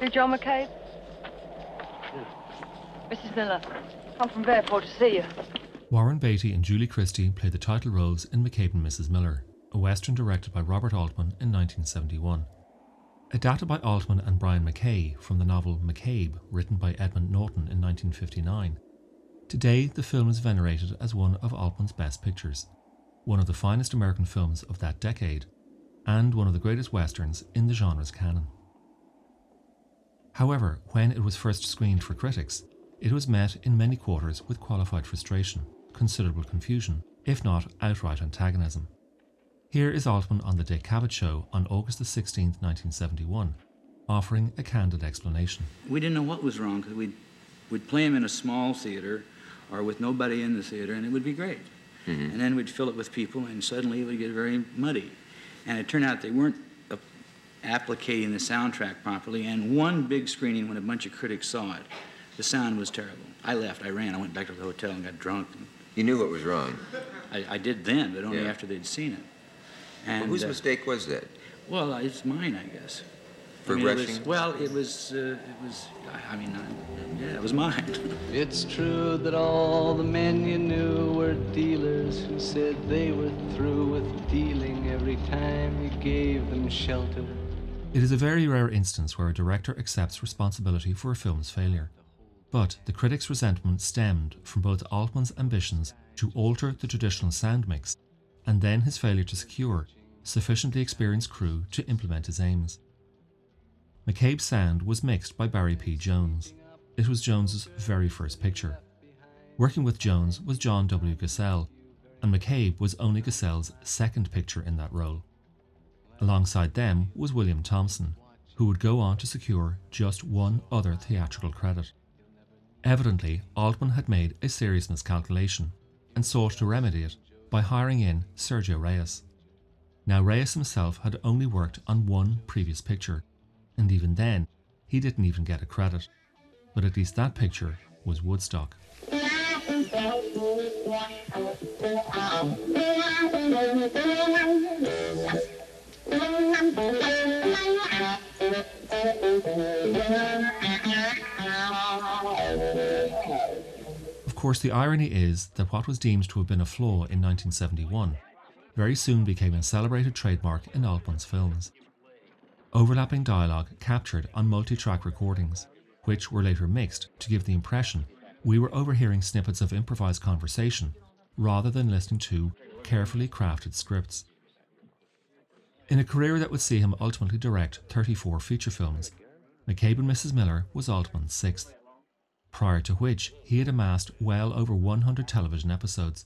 You John McCabe? Mrs. Miller, come from Fairport to see you. Warren Beatty and Julie Christie played the title roles in McCabe and Mrs. Miller, a western directed by Robert Altman in 1971. Adapted by Altman and Brian McKay from the novel McCabe, written by Edmund Naughton in 1959. Today, the film is venerated as one of Altman's best pictures, one of the finest American films of that decade, and one of the greatest westerns in the genre's canon. However, when it was first screened for critics, it was met in many quarters with qualified frustration, considerable confusion, if not outright antagonism. Here is Altman on The Dick Cavett Show on August 16, 1971, offering a candid explanation. We didn't know what was wrong because we'd, we'd play him in a small theater or with nobody in the theater, and it would be great. Mm-hmm. And then we'd fill it with people, and suddenly it would get very muddy. And it turned out they weren't applicating the soundtrack properly. And one big screening, when a bunch of critics saw it, the sound was terrible. I left. I ran. I went back to the hotel and got drunk. And you knew what was wrong. I, I did then, but only yeah. after they'd seen it. And well, whose uh, mistake was that? Well, it's mine, I guess. For I mean, rushing? It was, well, it was. Uh, it was. I mean, uh, yeah, it was mine. it's true that all the men you knew were dealers who said they were through with dealing every time you gave them shelter. It is a very rare instance where a director accepts responsibility for a film's failure. But the critics' resentment stemmed from both Altman's ambitions to alter the traditional sound mix and then his failure to secure sufficiently experienced crew to implement his aims. McCabe's sound was mixed by Barry P. Jones. It was Jones's very first picture. Working with Jones was John W. Gassell, and McCabe was only Gassell's second picture in that role. Alongside them was William Thompson, who would go on to secure just one other theatrical credit. Evidently, Altman had made a serious miscalculation and sought to remedy it by hiring in Sergio Reyes. Now, Reyes himself had only worked on one previous picture, and even then, he didn't even get a credit. But at least that picture was Woodstock. Of course, the irony is that what was deemed to have been a flaw in 1971 very soon became a celebrated trademark in Altman's films overlapping dialogue captured on multi track recordings, which were later mixed to give the impression we were overhearing snippets of improvised conversation rather than listening to carefully crafted scripts. In a career that would see him ultimately direct 34 feature films, McCabe and Mrs. Miller was Altman's sixth, prior to which he had amassed well over 100 television episodes,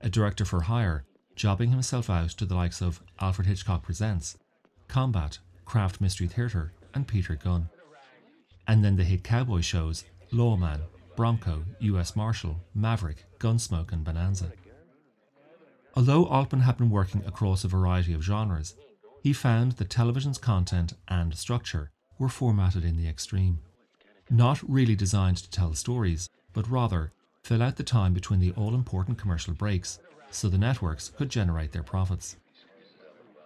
a director for hire, jobbing himself out to the likes of Alfred Hitchcock Presents, Combat, Kraft Mystery Theatre, and Peter Gunn. And then the hit cowboy shows Lawman, Bronco, US Marshal, Maverick, Gunsmoke, and Bonanza. Although Altman had been working across a variety of genres, he found that television's content and structure were formatted in the extreme. Not really designed to tell stories, but rather fill out the time between the all important commercial breaks so the networks could generate their profits.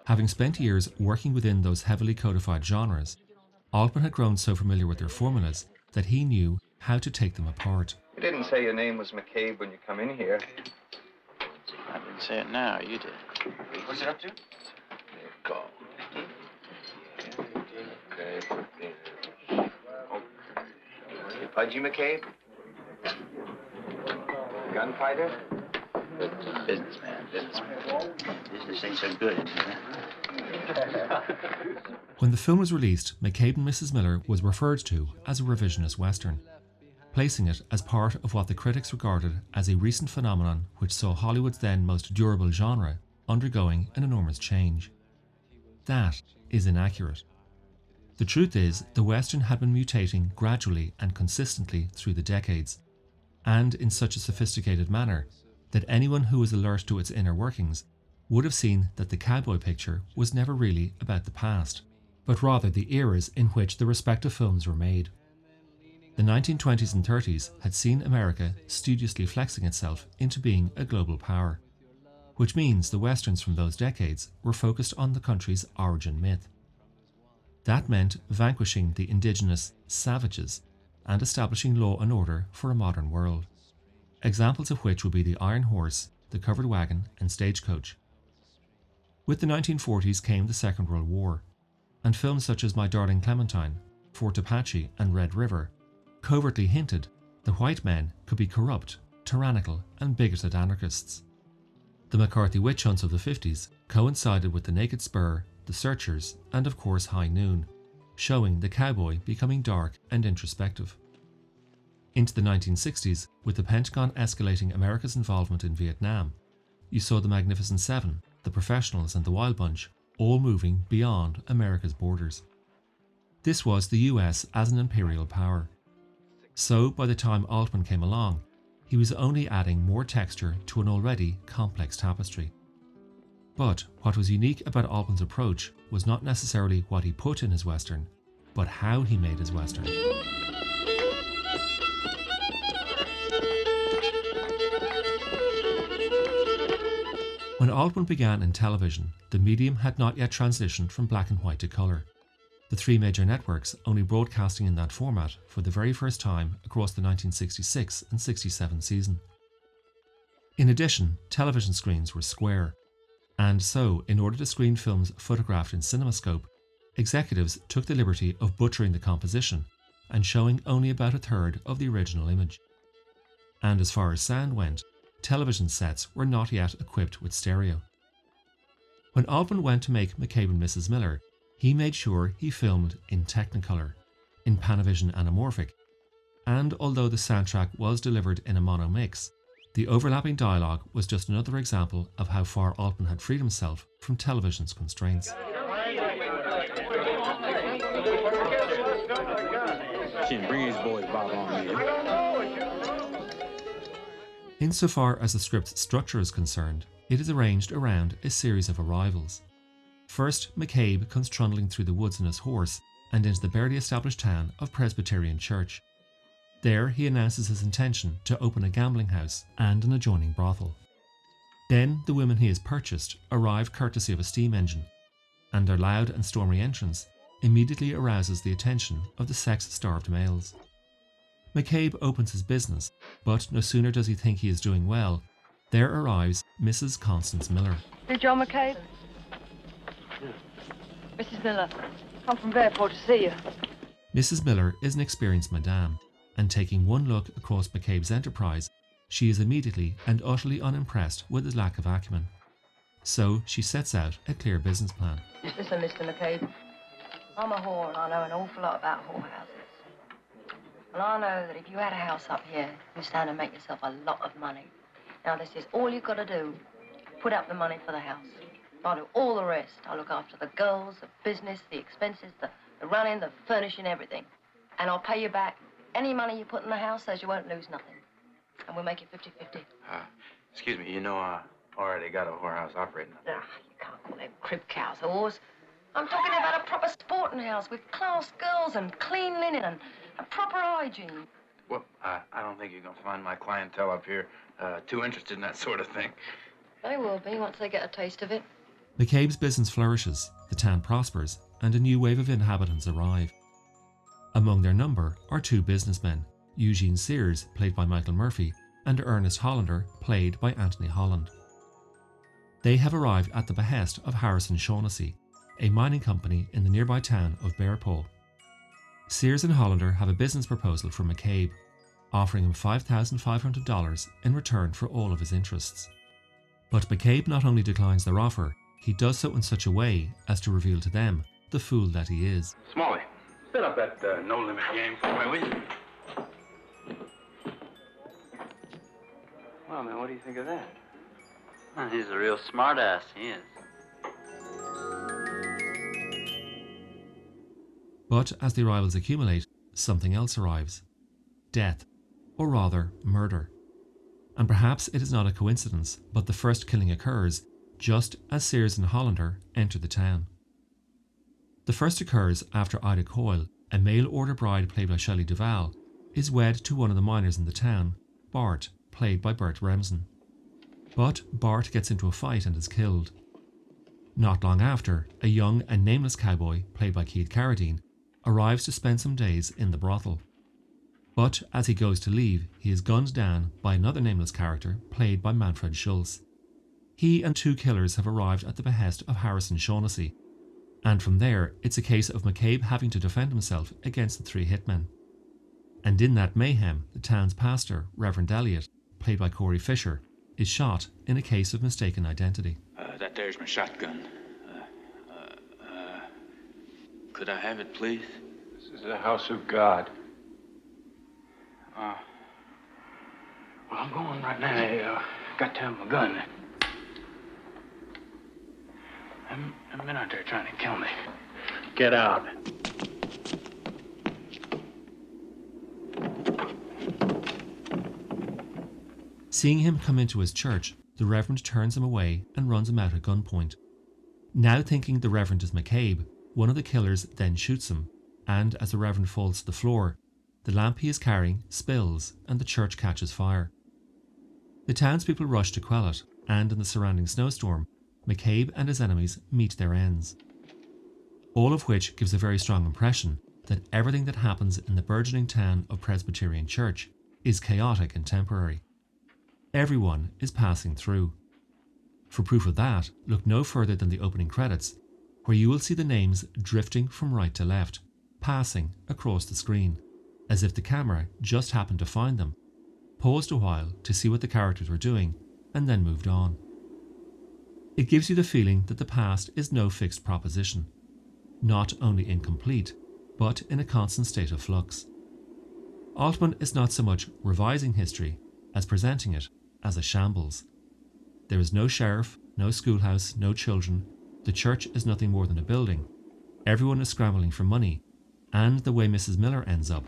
Having spent years working within those heavily codified genres, Altman had grown so familiar with their formulas that he knew how to take them apart. You didn't say your name was McCabe when you come in here. I didn't say it now. You did. What's it up to? Go. Pudgy McCabe? Gunfighter? Businessman, businessman. Business ain't so good, when the film was released, McCabe and Mrs. Miller was referred to as a revisionist western, placing it as part of what the critics regarded as a recent phenomenon which saw Hollywood's then most durable genre undergoing an enormous change. That is inaccurate. The truth is, the Western had been mutating gradually and consistently through the decades, and in such a sophisticated manner that anyone who was alert to its inner workings would have seen that the cowboy picture was never really about the past, but rather the eras in which the respective films were made. The 1920s and 30s had seen America studiously flexing itself into being a global power, which means the westerns from those decades were focused on the country's origin myth. That meant vanquishing the indigenous savages and establishing law and order for a modern world. Examples of which would be the Iron Horse, the Covered Wagon, and Stagecoach. With the 1940s came the Second World War, and films such as My Darling Clementine, Fort Apache, and Red River covertly hinted that white men could be corrupt, tyrannical, and bigoted anarchists. The McCarthy witch hunts of the 50s coincided with the Naked Spur, the Searchers, and of course High Noon, showing the cowboy becoming dark and introspective. Into the 1960s, with the Pentagon escalating America's involvement in Vietnam, you saw the Magnificent Seven, the Professionals, and the Wild Bunch all moving beyond America's borders. This was the US as an imperial power. So, by the time Altman came along, he was only adding more texture to an already complex tapestry. But what was unique about Altman's approach was not necessarily what he put in his Western, but how he made his Western. When Altman began in television, the medium had not yet transitioned from black and white to colour. The three major networks only broadcasting in that format for the very first time across the 1966 and 67 season. In addition, television screens were square, and so, in order to screen films photographed in CinemaScope, executives took the liberty of butchering the composition and showing only about a third of the original image. And as far as sound went, television sets were not yet equipped with stereo. When Altman went to make McCabe and Mrs. Miller, he made sure he filmed in Technicolor, in Panavision anamorphic, and although the soundtrack was delivered in a mono mix, the overlapping dialogue was just another example of how far Altman had freed himself from television's constraints. Bring these boys Bob on here. Insofar as the script's structure is concerned, it is arranged around a series of arrivals. First, McCabe comes trundling through the woods on his horse and into the barely established town of Presbyterian Church. There, he announces his intention to open a gambling house and an adjoining brothel. Then, the women he has purchased arrive courtesy of a steam engine, and their loud and stormy entrance immediately arouses the attention of the sex starved males. McCabe opens his business, but no sooner does he think he is doing well, there arrives Mrs. Constance Miller. You John McCabe? Mrs. Miller, come from Fairport to see you. Mrs. Miller is an experienced madame, and taking one look across McCabe's enterprise, she is immediately and utterly unimpressed with his lack of acumen. So she sets out a clear business plan. Listen, Mr. McCabe. I'm a whore and I know an awful lot about whorehouses. And I know that if you had a house up here, you'd stand to make yourself a lot of money. Now, this is all you've got to do. Put up the money for the house. I'll do all the rest. I'll look after the girls, the business, the expenses, the, the running, the furnishing, everything. And I'll pay you back any money you put in the house so you won't lose nothing. And we'll make it 50-50. Uh, excuse me, you know I already got a whorehouse operating. Ah, you can't call them crib cows whores. I'm talking about a proper sporting house with class girls and clean linen and a proper hygiene. Well, uh, I don't think you're going to find my clientele up here uh, too interested in that sort of thing. They will be once they get a taste of it. McCabe's business flourishes, the town prospers, and a new wave of inhabitants arrive. Among their number are two businessmen, Eugene Sears, played by Michael Murphy, and Ernest Hollander, played by Anthony Holland. They have arrived at the behest of Harrison Shaughnessy, a mining company in the nearby town of Bearpaw. Sears and Hollander have a business proposal for McCabe, offering him $5,500 in return for all of his interests. But McCabe not only declines their offer, he does so in such a way as to reveal to them the fool that he is. Smalley, set up that uh, no limit game somewhere, will you? Well, man, what do you think of that? Well, he's a real smartass, he is. But as the arrivals accumulate, something else arrives death, or rather, murder. And perhaps it is not a coincidence, but the first killing occurs just as Sears and Hollander enter the town. The first occurs after Ida Coyle, a mail order bride played by Shelley Duvall, is wed to one of the miners in the town, Bart, played by Bert Remsen. But Bart gets into a fight and is killed. Not long after, a young and nameless cowboy, played by Keith Carradine, arrives to spend some days in the brothel. But as he goes to leave, he is gunned down by another nameless character played by Manfred Schulz. He and two killers have arrived at the behest of Harrison Shaughnessy, and from there it's a case of McCabe having to defend himself against the three hitmen. And in that mayhem, the town's pastor, Reverend Elliot, played by Corey Fischer, is shot in a case of mistaken identity. Uh, that there's my shotgun. Uh, uh, uh could I have it, please? This is the house of God. Uh, well, I'm going right now. I uh, got to have my gun. Them, them men out there trying to kill me. Get out. Seeing him come into his church, the Reverend turns him away and runs him out at gunpoint. Now thinking the Reverend is McCabe, one of the killers then shoots him, and as the Reverend falls to the floor, the lamp he is carrying spills and the church catches fire. The townspeople rush to quell it, and in the surrounding snowstorm, McCabe and his enemies meet their ends. All of which gives a very strong impression that everything that happens in the burgeoning town of Presbyterian Church is chaotic and temporary. Everyone is passing through. For proof of that, look no further than the opening credits, where you will see the names drifting from right to left, passing across the screen as if the camera just happened to find them, paused a while to see what the characters were doing, and then moved on. It gives you the feeling that the past is no fixed proposition, not only incomplete, but in a constant state of flux. Altman is not so much revising history as presenting it as a shambles. There is no sheriff, no schoolhouse, no children. The church is nothing more than a building. Everyone is scrambling for money, and the way Mrs. Miller ends up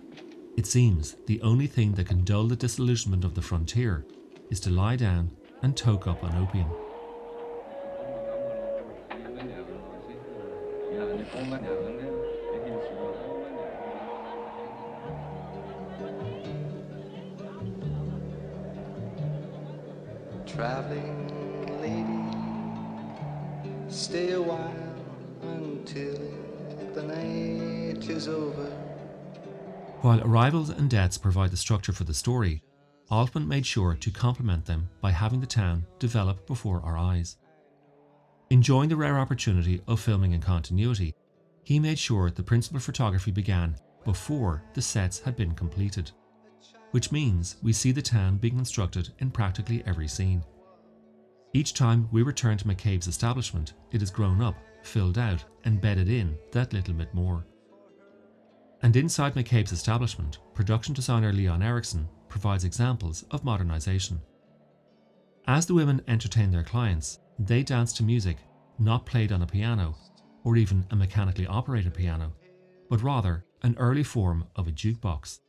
it seems the only thing that can dull the disillusionment of the frontier is to lie down and toke up on opium. Traveling lady, stay a while until the night is over. While arrivals and deaths provide the structure for the story, Altman made sure to complement them by having the town develop before our eyes. Enjoying the rare opportunity of filming in continuity, he made sure the principal photography began before the sets had been completed, which means we see the town being constructed in practically every scene. Each time we return to McCabe's establishment, it has grown up, filled out, and bedded in that little bit more. And inside McCabe's establishment, production designer Leon Ericksen provides examples of modernisation. As the women entertain their clients, they dance to music not played on a piano or even a mechanically operated piano, but rather an early form of a jukebox.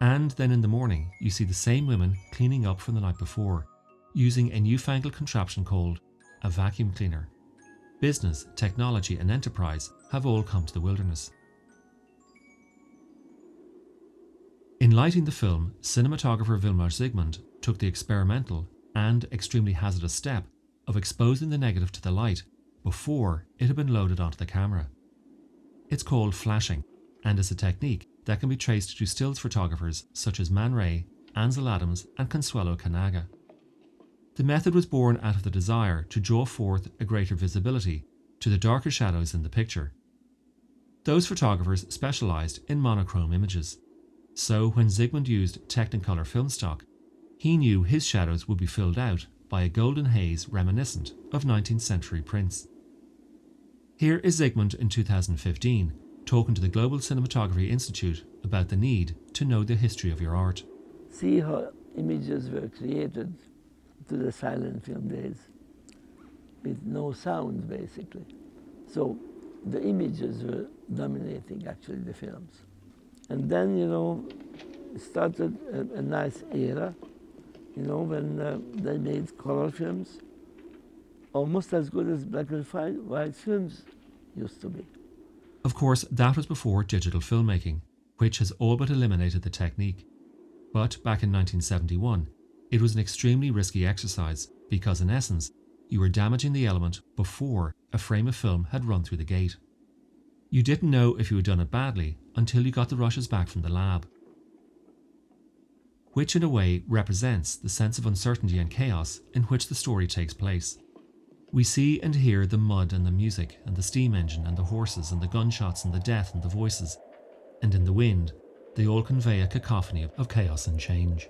And then in the morning, you see the same women cleaning up from the night before, using a newfangled contraption called a vacuum cleaner. Business, technology, and enterprise have all come to the wilderness. In lighting the film, cinematographer Vilmos Zsigmond took the experimental and extremely hazardous step of exposing the negative to the light before it had been loaded onto the camera. It's called flashing and is a technique that can be traced to stills photographers such as Man Ray, Ansel Adams, and Consuelo Kanaga. The method was born out of the desire to draw forth a greater visibility to the darker shadows in the picture. Those photographers specialised in monochrome images, so when Zsigmond used Technicolor film stock, he knew his shadows would be filled out by a golden haze reminiscent of 19th century prints. Here is Zsigmond in 2015 talking to the Global Cinematography Institute about the need to know the history of your art. See how images were created to the silent film days with no sound basically. So the images were dominating actually the films. And then, you know, started a, a nice era, you know, when uh, they made color films, almost as good as black and white films used to be. Of course, that was before digital filmmaking, which has all but eliminated the technique. But back in 1971, it was an extremely risky exercise because, in essence, you were damaging the element before a frame of film had run through the gate. You didn't know if you had done it badly until you got the rushes back from the lab. Which, in a way, represents the sense of uncertainty and chaos in which the story takes place. We see and hear the mud and the music, and the steam engine and the horses, and the gunshots and the death and the voices. And in the wind, they all convey a cacophony of chaos and change.